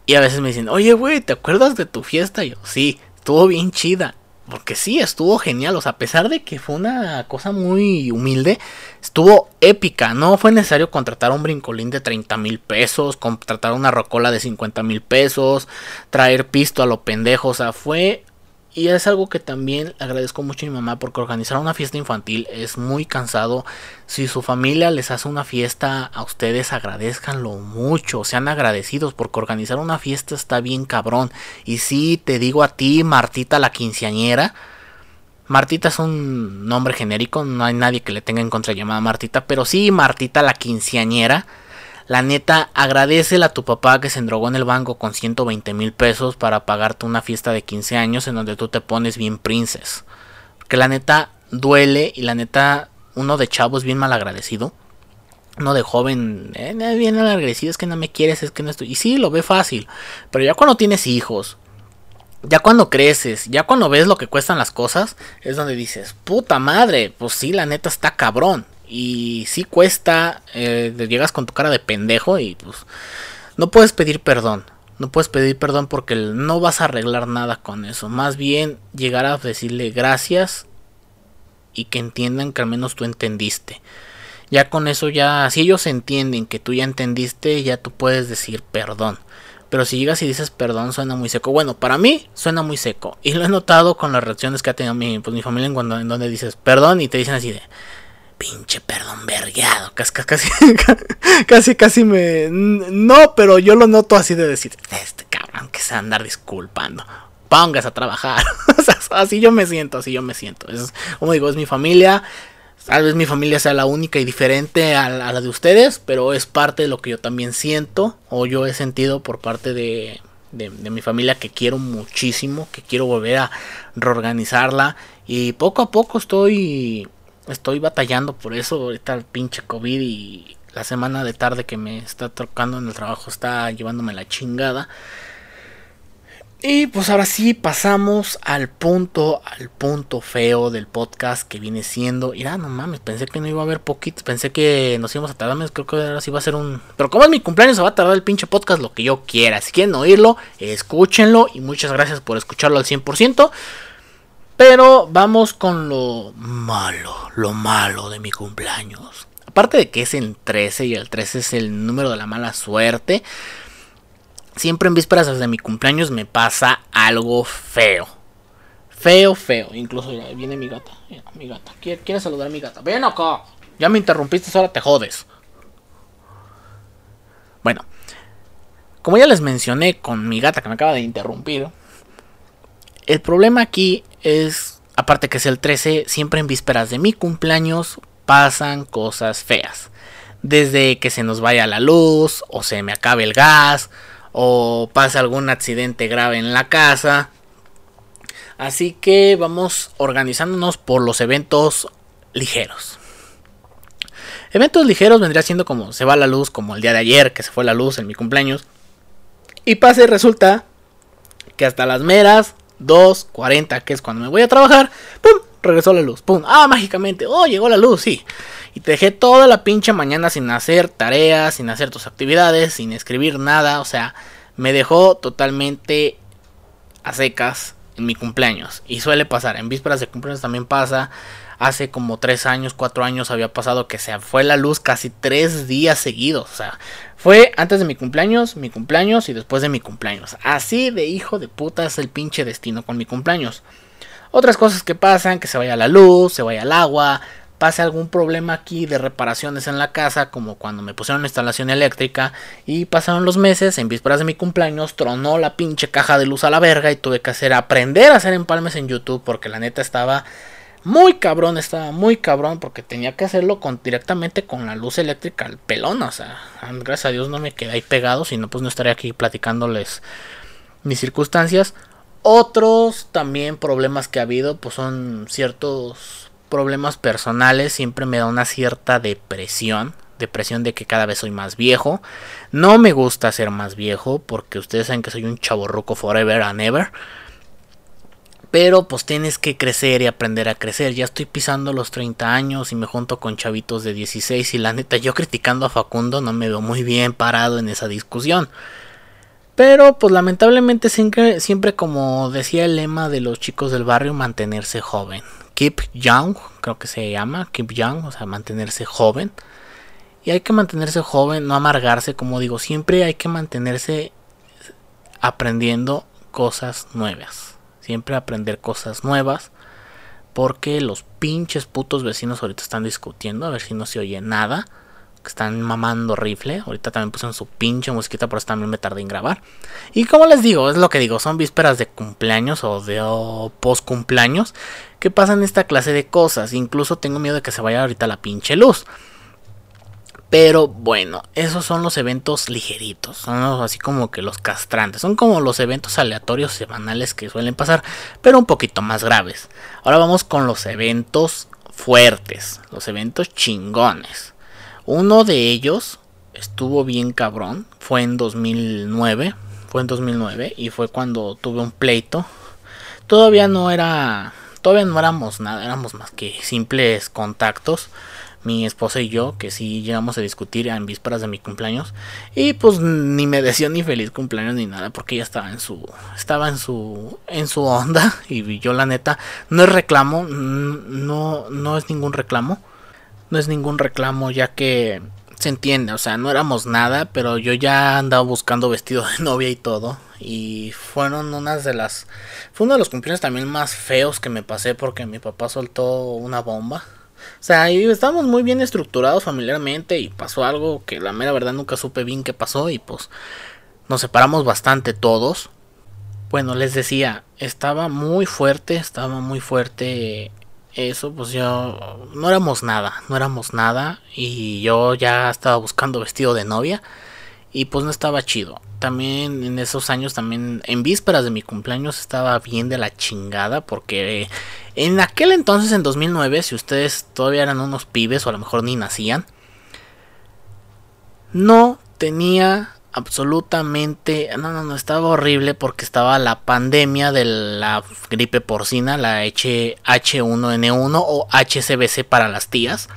Y a veces me dicen, oye, güey, ¿te acuerdas de tu fiesta? Y yo, sí, estuvo bien chida. Porque sí, estuvo genial. O sea, a pesar de que fue una cosa muy humilde, estuvo épica. No fue necesario contratar un brincolín de 30 mil pesos, contratar una rocola de 50 mil pesos, traer pisto a lo pendejo. O sea, fue y es algo que también agradezco mucho a mi mamá porque organizar una fiesta infantil es muy cansado. Si su familia les hace una fiesta a ustedes, agradezcanlo mucho. Sean agradecidos porque organizar una fiesta está bien cabrón. Y si te digo a ti, Martita la quinceañera. Martita es un nombre genérico, no hay nadie que le tenga en contra llamada Martita, pero sí, Martita la quinceañera la neta, agradecele a tu papá que se endrogó en el banco con 120 mil pesos para pagarte una fiesta de 15 años en donde tú te pones bien princes. Que la neta duele y la neta, uno de chavo es bien mal agradecido. Uno de joven, eh, bien mal agradecido, es que no me quieres, es que no estoy. Y sí, lo ve fácil. Pero ya cuando tienes hijos, ya cuando creces, ya cuando ves lo que cuestan las cosas, es donde dices, puta madre, pues sí, la neta está cabrón. Y si cuesta, eh, llegas con tu cara de pendejo y pues no puedes pedir perdón. No puedes pedir perdón porque no vas a arreglar nada con eso. Más bien llegar a decirle gracias y que entiendan que al menos tú entendiste. Ya con eso ya, si ellos entienden que tú ya entendiste, ya tú puedes decir perdón. Pero si llegas y dices perdón, suena muy seco. Bueno, para mí suena muy seco. Y lo he notado con las reacciones que ha tenido mi, pues, mi familia en, cuando, en donde dices perdón y te dicen así de pinche perdón vergueado. Casi, casi, casi, casi me. No, pero yo lo noto así de decir, este cabrón que se va a andar disculpando. Pongas a trabajar. así yo me siento, así yo me siento. Como digo, es mi familia. Tal vez mi familia sea la única y diferente a la, de ustedes, pero es parte de lo que yo también siento o yo he sentido por parte de, de, mi familia que quiero muchísimo, que quiero volver a reorganizarla y poco a poco estoy estoy batallando por eso. Ahorita el pinche COVID y la semana de tarde que me está tocando en el trabajo está llevándome la chingada. Y pues ahora sí pasamos al punto, al punto feo del podcast que viene siendo. Y no mames, pensé que no iba a haber poquitos, pensé que nos íbamos a tardar creo que ahora sí va a ser un... Pero como es mi cumpleaños, se va a tardar el pinche podcast lo que yo quiera. Si quieren oírlo, escúchenlo. Y muchas gracias por escucharlo al 100%. Pero vamos con lo malo, lo malo de mi cumpleaños. Aparte de que es el 13 y el 13 es el número de la mala suerte, siempre en vísperas de mi cumpleaños me pasa algo feo. Feo, feo. Incluso viene mi gata. mi gata. ¿Quiere, saludar a mi gata? Ven acá. Ya me interrumpiste, ahora te jodes. Bueno, como ya les mencioné con mi gata que me acaba de interrumpir, el problema aquí es, aparte que es el 13, siempre en vísperas de mi cumpleaños pasan cosas feas. Desde que se nos vaya la luz, o se me acabe el gas, o pasa algún accidente grave en la casa. Así que vamos organizándonos por los eventos ligeros. Eventos ligeros vendría siendo como se va la luz, como el día de ayer que se fue la luz en mi cumpleaños. Y pasa y resulta que hasta las meras 2.40, que es cuando me voy a trabajar, ¡pum! Regresó la luz, ¡pum! Ah, mágicamente, oh, llegó la luz, sí. Y te dejé toda la pinche mañana sin hacer tareas, sin hacer tus actividades, sin escribir nada, o sea, me dejó totalmente a secas en mi cumpleaños. Y suele pasar, en vísperas de cumpleaños también pasa. Hace como 3 años, 4 años había pasado que se fue la luz casi 3 días seguidos. O sea, fue antes de mi cumpleaños, mi cumpleaños y después de mi cumpleaños. Así de hijo de puta es el pinche destino con mi cumpleaños. Otras cosas que pasan, que se vaya la luz, se vaya el agua, pase algún problema aquí de reparaciones en la casa, como cuando me pusieron la instalación eléctrica y pasaron los meses, en vísperas de mi cumpleaños tronó la pinche caja de luz a la verga y tuve que hacer aprender a hacer empalmes en YouTube porque la neta estaba muy cabrón, estaba muy cabrón porque tenía que hacerlo con, directamente con la luz eléctrica al pelón, o sea, gracias a Dios no me quedé ahí pegado, si no pues no estaría aquí platicándoles mis circunstancias. Otros también problemas que ha habido pues son ciertos problemas personales, siempre me da una cierta depresión, depresión de que cada vez soy más viejo. No me gusta ser más viejo porque ustedes saben que soy un chaborruco forever and ever. Pero pues tienes que crecer y aprender a crecer. Ya estoy pisando los 30 años y me junto con chavitos de 16 y la neta yo criticando a Facundo no me veo muy bien parado en esa discusión. Pero pues lamentablemente siempre, siempre como decía el lema de los chicos del barrio, mantenerse joven. Keep young, creo que se llama, keep young, o sea, mantenerse joven. Y hay que mantenerse joven, no amargarse, como digo, siempre hay que mantenerse aprendiendo cosas nuevas siempre aprender cosas nuevas. Porque los pinches putos vecinos ahorita están discutiendo. A ver si no se oye nada. Que están mamando rifle. Ahorita también pusieron su pinche mosquita. Por eso también me tardé en grabar. Y como les digo, es lo que digo. Son vísperas de cumpleaños o de post cumpleaños. Que pasan esta clase de cosas. Incluso tengo miedo de que se vaya ahorita la pinche luz. Pero bueno, esos son los eventos ligeritos, son así como que los castrantes, son como los eventos aleatorios semanales que suelen pasar, pero un poquito más graves. Ahora vamos con los eventos fuertes, los eventos chingones. Uno de ellos estuvo bien cabrón, fue en 2009, fue en 2009 y fue cuando tuve un pleito. Todavía no era, todavía no éramos nada, éramos más que simples contactos mi esposa y yo, que sí llegamos a discutir en vísperas de mi cumpleaños. Y pues ni me decía ni feliz cumpleaños ni nada, porque ella estaba en su. estaba en su. en su onda. Y yo la neta. No es reclamo. No, no es ningún reclamo. No es ningún reclamo, ya que se entiende. O sea, no éramos nada. Pero yo ya andaba buscando vestido de novia y todo. Y fueron unas de las. Fue uno de los cumpleaños también más feos que me pasé. Porque mi papá soltó una bomba sea, estábamos muy bien estructurados familiarmente y pasó algo que la mera verdad nunca supe bien qué pasó y pues nos separamos bastante todos. Bueno, les decía, estaba muy fuerte, estaba muy fuerte eso, pues yo no éramos nada, no éramos nada y yo ya estaba buscando vestido de novia y pues no estaba chido. También en esos años, también en vísperas de mi cumpleaños estaba bien de la chingada porque en aquel entonces, en 2009, si ustedes todavía eran unos pibes o a lo mejor ni nacían, no tenía absolutamente, no, no, no, estaba horrible porque estaba la pandemia de la gripe porcina, la H1N1 o HCBC para las tías.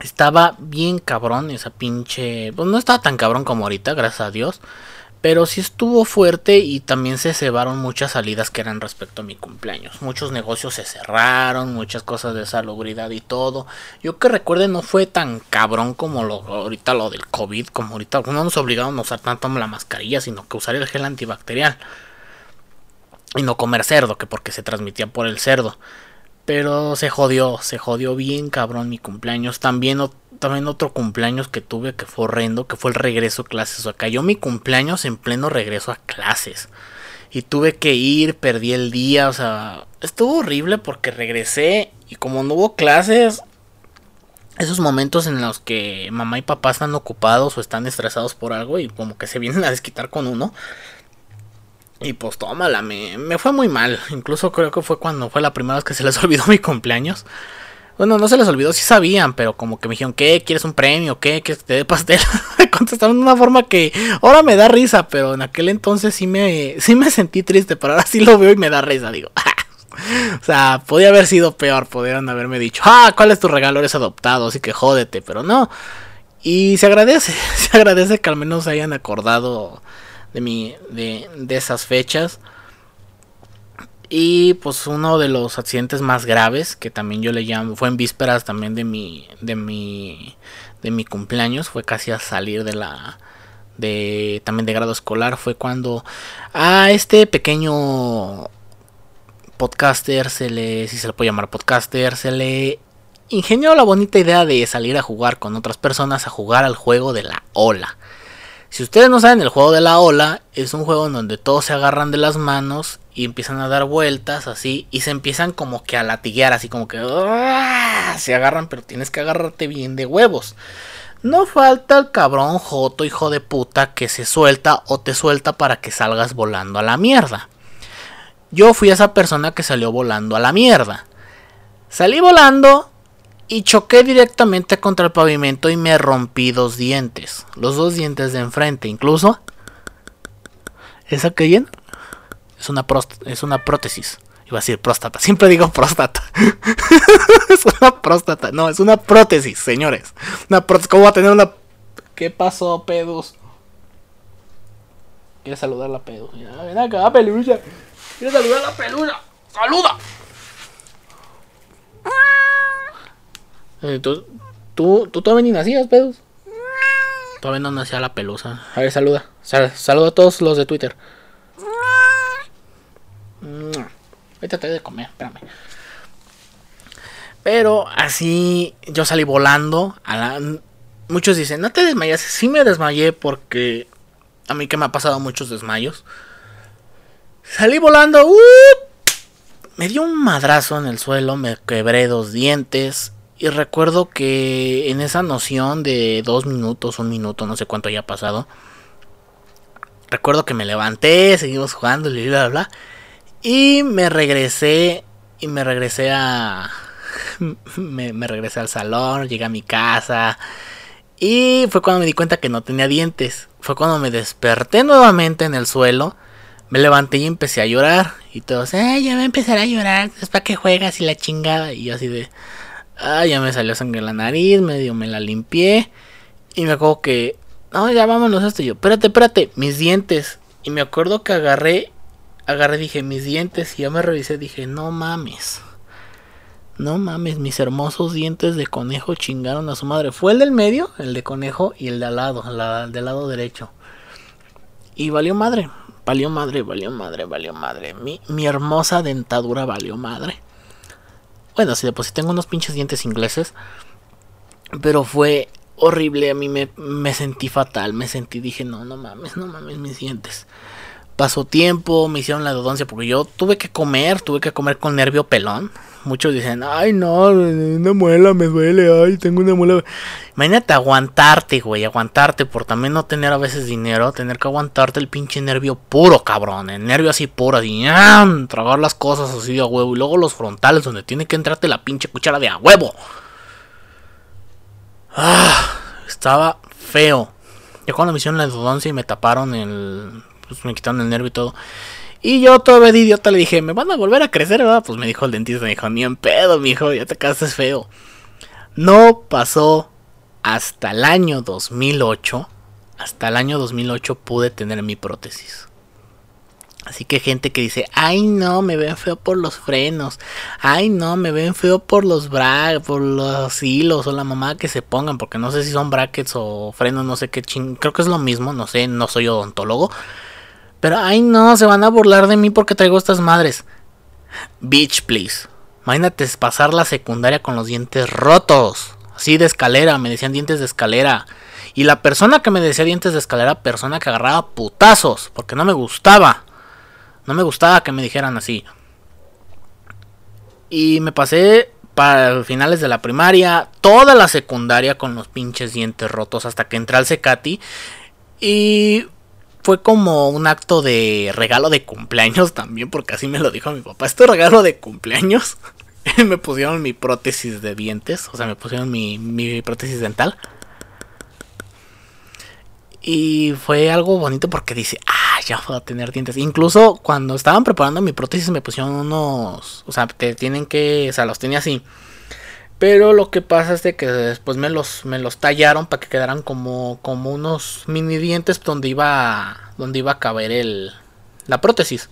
Estaba bien cabrón esa pinche, pues no estaba tan cabrón como ahorita, gracias a Dios. Pero sí estuvo fuerte y también se cebaron muchas salidas que eran respecto a mi cumpleaños. Muchos negocios se cerraron, muchas cosas de salubridad y todo. Yo que recuerde no fue tan cabrón como lo, ahorita lo del COVID, como ahorita no nos obligaron a usar tanto la mascarilla, sino que usar el gel antibacterial. Y no comer cerdo, que porque se transmitía por el cerdo. Pero se jodió, se jodió bien cabrón mi cumpleaños. También, también otro cumpleaños que tuve que fue horrendo, que fue el regreso a clases. O sea, cayó mi cumpleaños en pleno regreso a clases. Y tuve que ir, perdí el día, o sea, estuvo horrible porque regresé y como no hubo clases, esos momentos en los que mamá y papá están ocupados o están estresados por algo y como que se vienen a desquitar con uno, y pues tómala, me, me fue muy mal. Incluso creo que fue cuando fue la primera vez que se les olvidó mi cumpleaños. Bueno, no se les olvidó, sí sabían, pero como que me dijeron, ¿qué? ¿Quieres un premio? ¿Qué? ¿Quieres que te dé pastel? contestaron de una forma que ahora me da risa, pero en aquel entonces sí me, sí me sentí triste, pero ahora sí lo veo y me da risa, digo. o sea, podía haber sido peor, podrían haberme dicho, ah, ¿cuál es tu regalo? Eres adoptado, así que jódete, pero no. Y se agradece, se agradece que al menos hayan acordado de, mi, de, de esas fechas. Y pues uno de los accidentes más graves, que también yo le llamo, fue en vísperas también de mi, de mi, de mi cumpleaños, fue casi a salir de la, de, también de grado escolar, fue cuando a este pequeño podcaster se le, si se le puede llamar podcaster, se le ingenió la bonita idea de salir a jugar con otras personas a jugar al juego de la ola. Si ustedes no saben, el juego de la ola es un juego en donde todos se agarran de las manos y empiezan a dar vueltas así y se empiezan como que a latiguear, así como que ¡ah! se agarran, pero tienes que agarrarte bien de huevos. No falta el cabrón joto hijo de puta que se suelta o te suelta para que salgas volando a la mierda. Yo fui esa persona que salió volando a la mierda. Salí volando y choqué directamente contra el pavimento y me rompí dos dientes. Los dos dientes de enfrente, incluso. ¿Esa que llena? Es una, es prótesis. Iba a decir próstata. Siempre digo próstata. es una próstata. No, es una prótesis, señores. Una prótesis. ¿Cómo va a tener una... ¿Qué pasó, pedos? Quiere saludar a la pedo. ven acá, pelucha. Quiere saludar a la pelucha. ¡Saluda! ¿Tú, tú, tú todavía ni nacías, pedos? Todavía no nacía la pelusa. A ver, saluda. saluda a todos los de Twitter. Ahorita te de comer, espérame. Pero así yo salí volando. A Muchos dicen, no te desmayas. Sí me desmayé porque a mí que me ha pasado muchos desmayos. Salí volando. ¡uh! Me dio un madrazo en el suelo, me quebré dos dientes. Y recuerdo que en esa noción de dos minutos, un minuto, no sé cuánto haya pasado. Recuerdo que me levanté, seguimos jugando, y bla, bla, bla. Y me regresé. Y me regresé a. me, regresé al salón, llegué a mi casa. Y fue cuando me di cuenta que no tenía dientes. Fue cuando me desperté nuevamente en el suelo. Me levanté y empecé a llorar. Y todos, ay, ya me empezar a llorar. Es para que juegas y la chingada. Y yo así de, ay, ya me salió sangre en la nariz. Medio me la limpié. Y me acuerdo que, no, ya vámonos a esto. Yo, espérate, espérate, mis dientes. Y me acuerdo que agarré agarré, dije, mis dientes y ya me revisé, dije, no mames. No mames, mis hermosos dientes de conejo chingaron a su madre. Fue el del medio, el de conejo, y el de al lado, el del lado derecho. Y valió madre, valió madre, valió madre, valió madre. Mi, mi hermosa dentadura valió madre. Bueno, si de por sí tengo unos pinches dientes ingleses. Pero fue horrible, a mí me, me sentí fatal, me sentí, dije, no, no mames, no mames mis dientes pasó tiempo, me hicieron la dodoncia porque yo tuve que comer, tuve que comer con nervio pelón. Muchos dicen, ay no, una muela me duele, ay, tengo una muela. Imagínate aguantarte, güey, aguantarte por también no tener a veces dinero, tener que aguantarte el pinche nervio puro, cabrón, el nervio así puro, así, tragar las cosas así de a huevo. Y luego los frontales donde tiene que entrarte la pinche cuchara de a huevo. Ah, estaba feo. Ya cuando me hicieron la dodoncia y me taparon el pues me quitaron el nervio y todo. Y yo todavía de idiota le dije, ¿me van a volver a crecer, verdad? Pues me dijo el dentista, me dijo, ni en pedo, mijo, ya te quedaste feo. No pasó hasta el año 2008. Hasta el año 2008 pude tener mi prótesis. Así que gente que dice, ay no, me ven feo por los frenos, ay no, me ven feo por los bra por los hilos o la mamá que se pongan, porque no sé si son brackets o frenos, no sé qué ching, creo que es lo mismo, no sé, no soy odontólogo, pero, ay no, se van a burlar de mí porque traigo estas madres. Bitch, please. Imagínate pasar la secundaria con los dientes rotos. Así de escalera, me decían dientes de escalera. Y la persona que me decía dientes de escalera, persona que agarraba putazos, porque no me gustaba. No me gustaba que me dijeran así. Y me pasé para finales de la primaria, toda la secundaria con los pinches dientes rotos hasta que entré al Secati. Y fue como un acto de regalo de cumpleaños también, porque así me lo dijo mi papá. Este regalo de cumpleaños. me pusieron mi prótesis de dientes, o sea, me pusieron mi, mi prótesis dental. Y fue algo bonito porque dice, ah, ya puedo tener dientes. Incluso cuando estaban preparando mi prótesis me pusieron unos, o sea, te tienen que, o sea, los tenía así pero lo que pasa es de que después me los, me los tallaron para que quedaran como, como unos mini dientes donde iba, donde iba a caber el, la prótesis.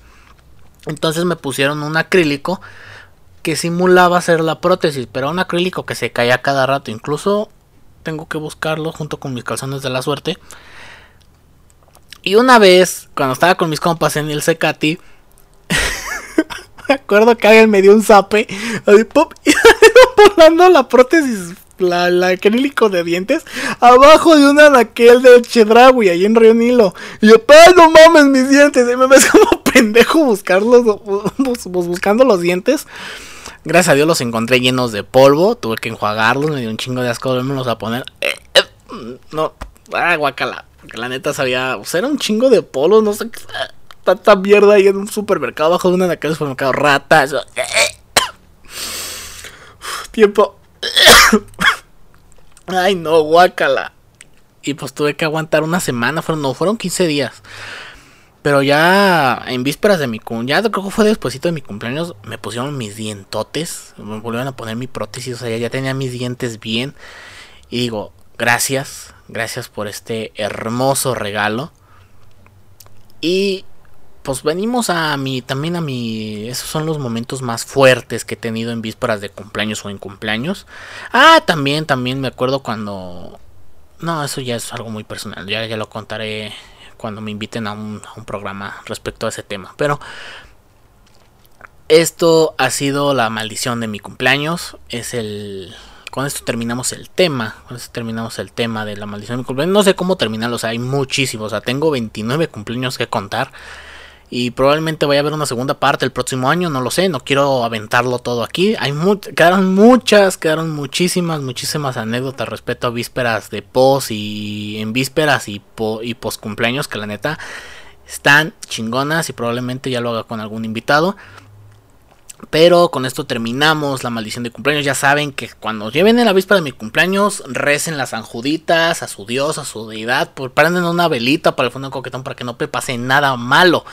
Entonces me pusieron un acrílico que simulaba ser la prótesis, pero un acrílico que se caía cada rato. Incluso tengo que buscarlo junto con mis calzones de la suerte. Y una vez, cuando estaba con mis compas en el Secati, me acuerdo que alguien me dio un zape, así, pop, y volando la prótesis, la, la acrílico de dientes, abajo de una anaquel de Chedraui, ahí en Río Nilo. Y yo, ¡ay, no mames mis dientes! Y me ves como pendejo buscarlos, buscando los dientes. Gracias a Dios los encontré llenos de polvo, tuve que enjuagarlos, me dio un chingo de asco volverlos a poner. Eh, eh, no, ah, guacala, porque la neta sabía, o sea, era un chingo de polvo, no sé qué tanta mierda ahí en un supermercado, abajo de una de aquellos supermercados, ratas. Tiempo. Ay, no, guácala. Y pues tuve que aguantar una semana, fueron, no, fueron 15 días. Pero ya en vísperas de mi cumpleaños, ya creo que fue despuesito de mi cumpleaños, me pusieron mis dientotes, me volvieron a poner mi prótesis, o sea, ya tenía mis dientes bien. Y digo, gracias, gracias por este hermoso regalo. Y pues venimos a mi, también a mi, esos son los momentos más fuertes que he tenido en vísperas de cumpleaños o en cumpleaños. Ah, también, también me acuerdo cuando, no, eso ya es algo muy personal, ya, ya lo contaré cuando me inviten a un, a un programa respecto a ese tema. Pero esto ha sido la maldición de mi cumpleaños, es el... Con esto terminamos el tema. Con esto terminamos el tema de la maldición de mi cumpleaños. No sé cómo terminarlo. O sea, hay muchísimos. O sea, tengo 29 cumpleaños que contar. Y probablemente vaya a haber una segunda parte el próximo año, no lo sé, no quiero aventarlo todo aquí. Hay quedaron muchas, quedaron muchísimas, muchísimas anécdotas respecto a vísperas de pos y en vísperas y, y post cumpleaños que la neta están chingonas y probablemente ya lo haga con algún invitado. Pero con esto terminamos la maldición de cumpleaños. Ya saben que cuando lleven en la víspera de mi cumpleaños, recen las anjuditas a su dios, a su deidad. Prenden una velita para el fondo de coquetón para que no pase nada malo.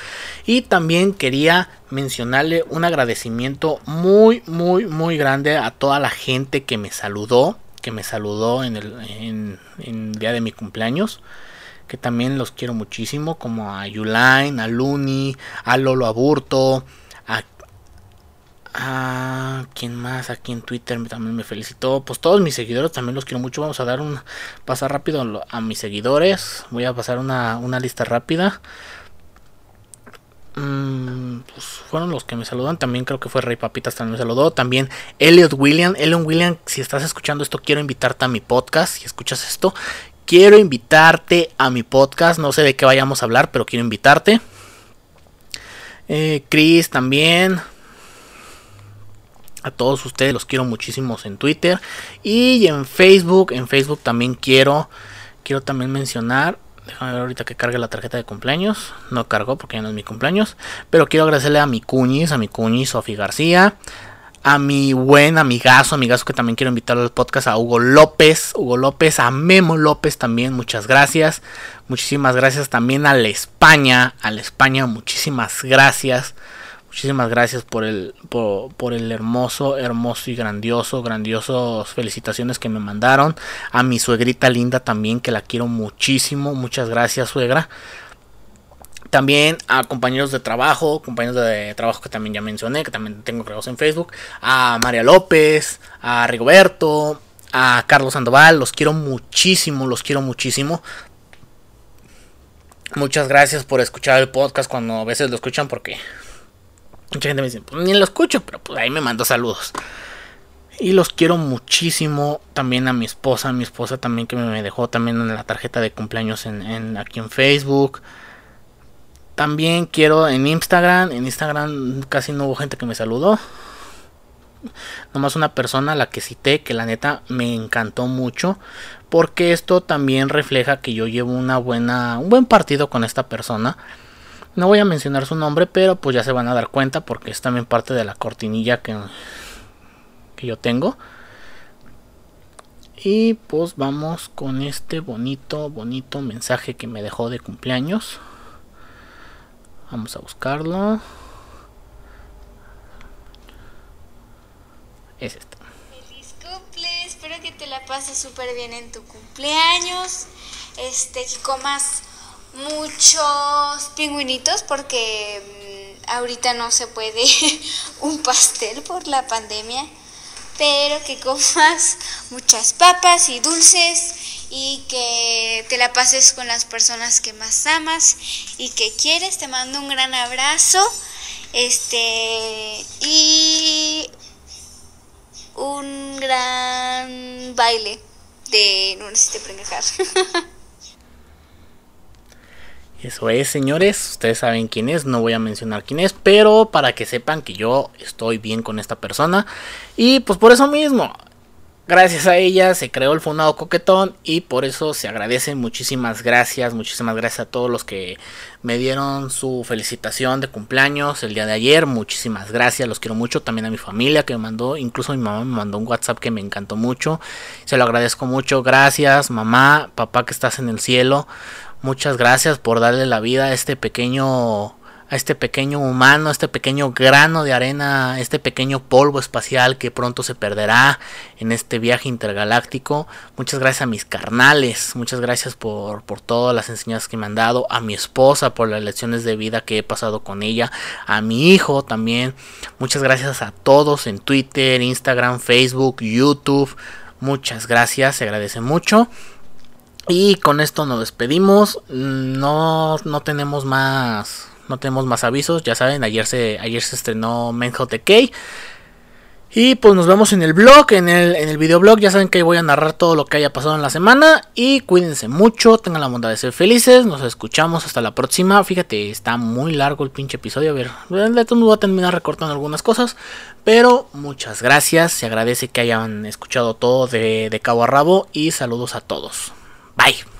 Y también quería mencionarle un agradecimiento muy, muy, muy grande a toda la gente que me saludó. Que me saludó en el, en, en el día de mi cumpleaños que también los quiero muchísimo, como a Yulain, a Luni, a Lolo Aburto, a Ah, ¿quién más? Aquí en Twitter también me felicitó. Pues todos mis seguidores también los quiero mucho. Vamos a dar un pasar rápido a mis seguidores. Voy a pasar una, lista rápida. Mm, pues fueron los que me saludan. También creo que fue Rey Papitas también me saludó. También Elliot William. Elliot William, si estás escuchando esto, quiero invitarte a mi podcast. Si escuchas esto, quiero invitarte a mi podcast. No sé de qué vayamos a hablar, pero quiero invitarte. Eh, Chris también. A todos ustedes los quiero muchísimos en Twitter y en Facebook. En Facebook también quiero quiero también mencionar Déjame ver ahorita que cargue la tarjeta de cumpleaños. No cargó porque ya no es mi cumpleaños. Pero quiero agradecerle a mi cuñis, a mi cuñis Sofi García. A mi buen amigazo, amigazo que también quiero invitar al podcast, a Hugo López. Hugo López, a Memo López también, muchas gracias. Muchísimas gracias también a la España. A la España, muchísimas gracias. Muchísimas gracias por el, por, el hermoso, hermoso y grandioso, grandiosos felicitaciones que me mandaron. A mi suegrita linda también, que la quiero muchísimo. Muchas gracias, suegra. También a compañeros de trabajo, compañeros de trabajo que también ya mencioné, que también tengo creados en Facebook. A María López, a Rigoberto, a Carlos Sandoval. Los quiero muchísimo, los quiero muchísimo. Muchas gracias por escuchar el podcast cuando a veces lo escuchan porque Mucha gente me dice, pues ni lo escucho, pero pues ahí me manda saludos. Y los quiero muchísimo también a mi esposa, a mi esposa también que me dejó también en la tarjeta de cumpleaños aquí en Facebook. También quiero en Instagram, en Instagram casi no hubo gente que me saludó. Nomás una persona a la que cité que la neta me encantó mucho. Porque esto también refleja que yo llevo una buena, un buen partido con esta persona no voy a mencionar su nombre, pero pues ya se van a dar cuenta porque es también parte de la cortinilla que, que yo tengo. Y pues vamos con este bonito, bonito mensaje que me dejó de cumpleaños. Vamos a buscarlo. Es este. Feliz cumple, espero que te la pases súper bien en tu cumpleaños. Este, que comas muchos pingüinitos porque mm, ahorita no se puede un pastel por la pandemia, pero que comas muchas papas y dulces y que te la pases con las personas que más amas y que quieres. Te mando un gran abrazo Este, y un gran baile de No necesito prendejar. Eso es, señores. Ustedes saben quién es. No voy a mencionar quién es. Pero para que sepan que yo estoy bien con esta persona. Y pues por eso mismo. Gracias a ella se creó el fundado coquetón y por eso se agradece muchísimas gracias, muchísimas gracias a todos los que me dieron su felicitación de cumpleaños el día de ayer, muchísimas gracias, los quiero mucho, también a mi familia que me mandó, incluso mi mamá me mandó un WhatsApp que me encantó mucho, se lo agradezco mucho, gracias mamá, papá que estás en el cielo, muchas gracias por darle la vida a este pequeño a este pequeño humano, a este pequeño grano de arena, este pequeño polvo espacial que pronto se perderá en este viaje intergaláctico. Muchas gracias a mis carnales, muchas gracias por, por todas las enseñanzas que me han dado, a mi esposa por las lecciones de vida que he pasado con ella, a mi hijo también. Muchas gracias a todos en Twitter, Instagram, Facebook, YouTube. Muchas gracias, se agradece mucho. Y con esto nos despedimos. No, no tenemos más no tenemos más avisos, ya saben, ayer se, ayer se estrenó Menjo TK. Y pues nos vemos en el blog, en el, en el videoblog. Ya saben que voy a narrar todo lo que haya pasado en la semana. Y cuídense mucho, tengan la bondad de ser felices. Nos escuchamos hasta la próxima. Fíjate, está muy largo el pinche episodio. A ver, de todo voy a terminar recortando algunas cosas. Pero muchas gracias. Se agradece que hayan escuchado todo de cabo a rabo. Y saludos a todos. Bye.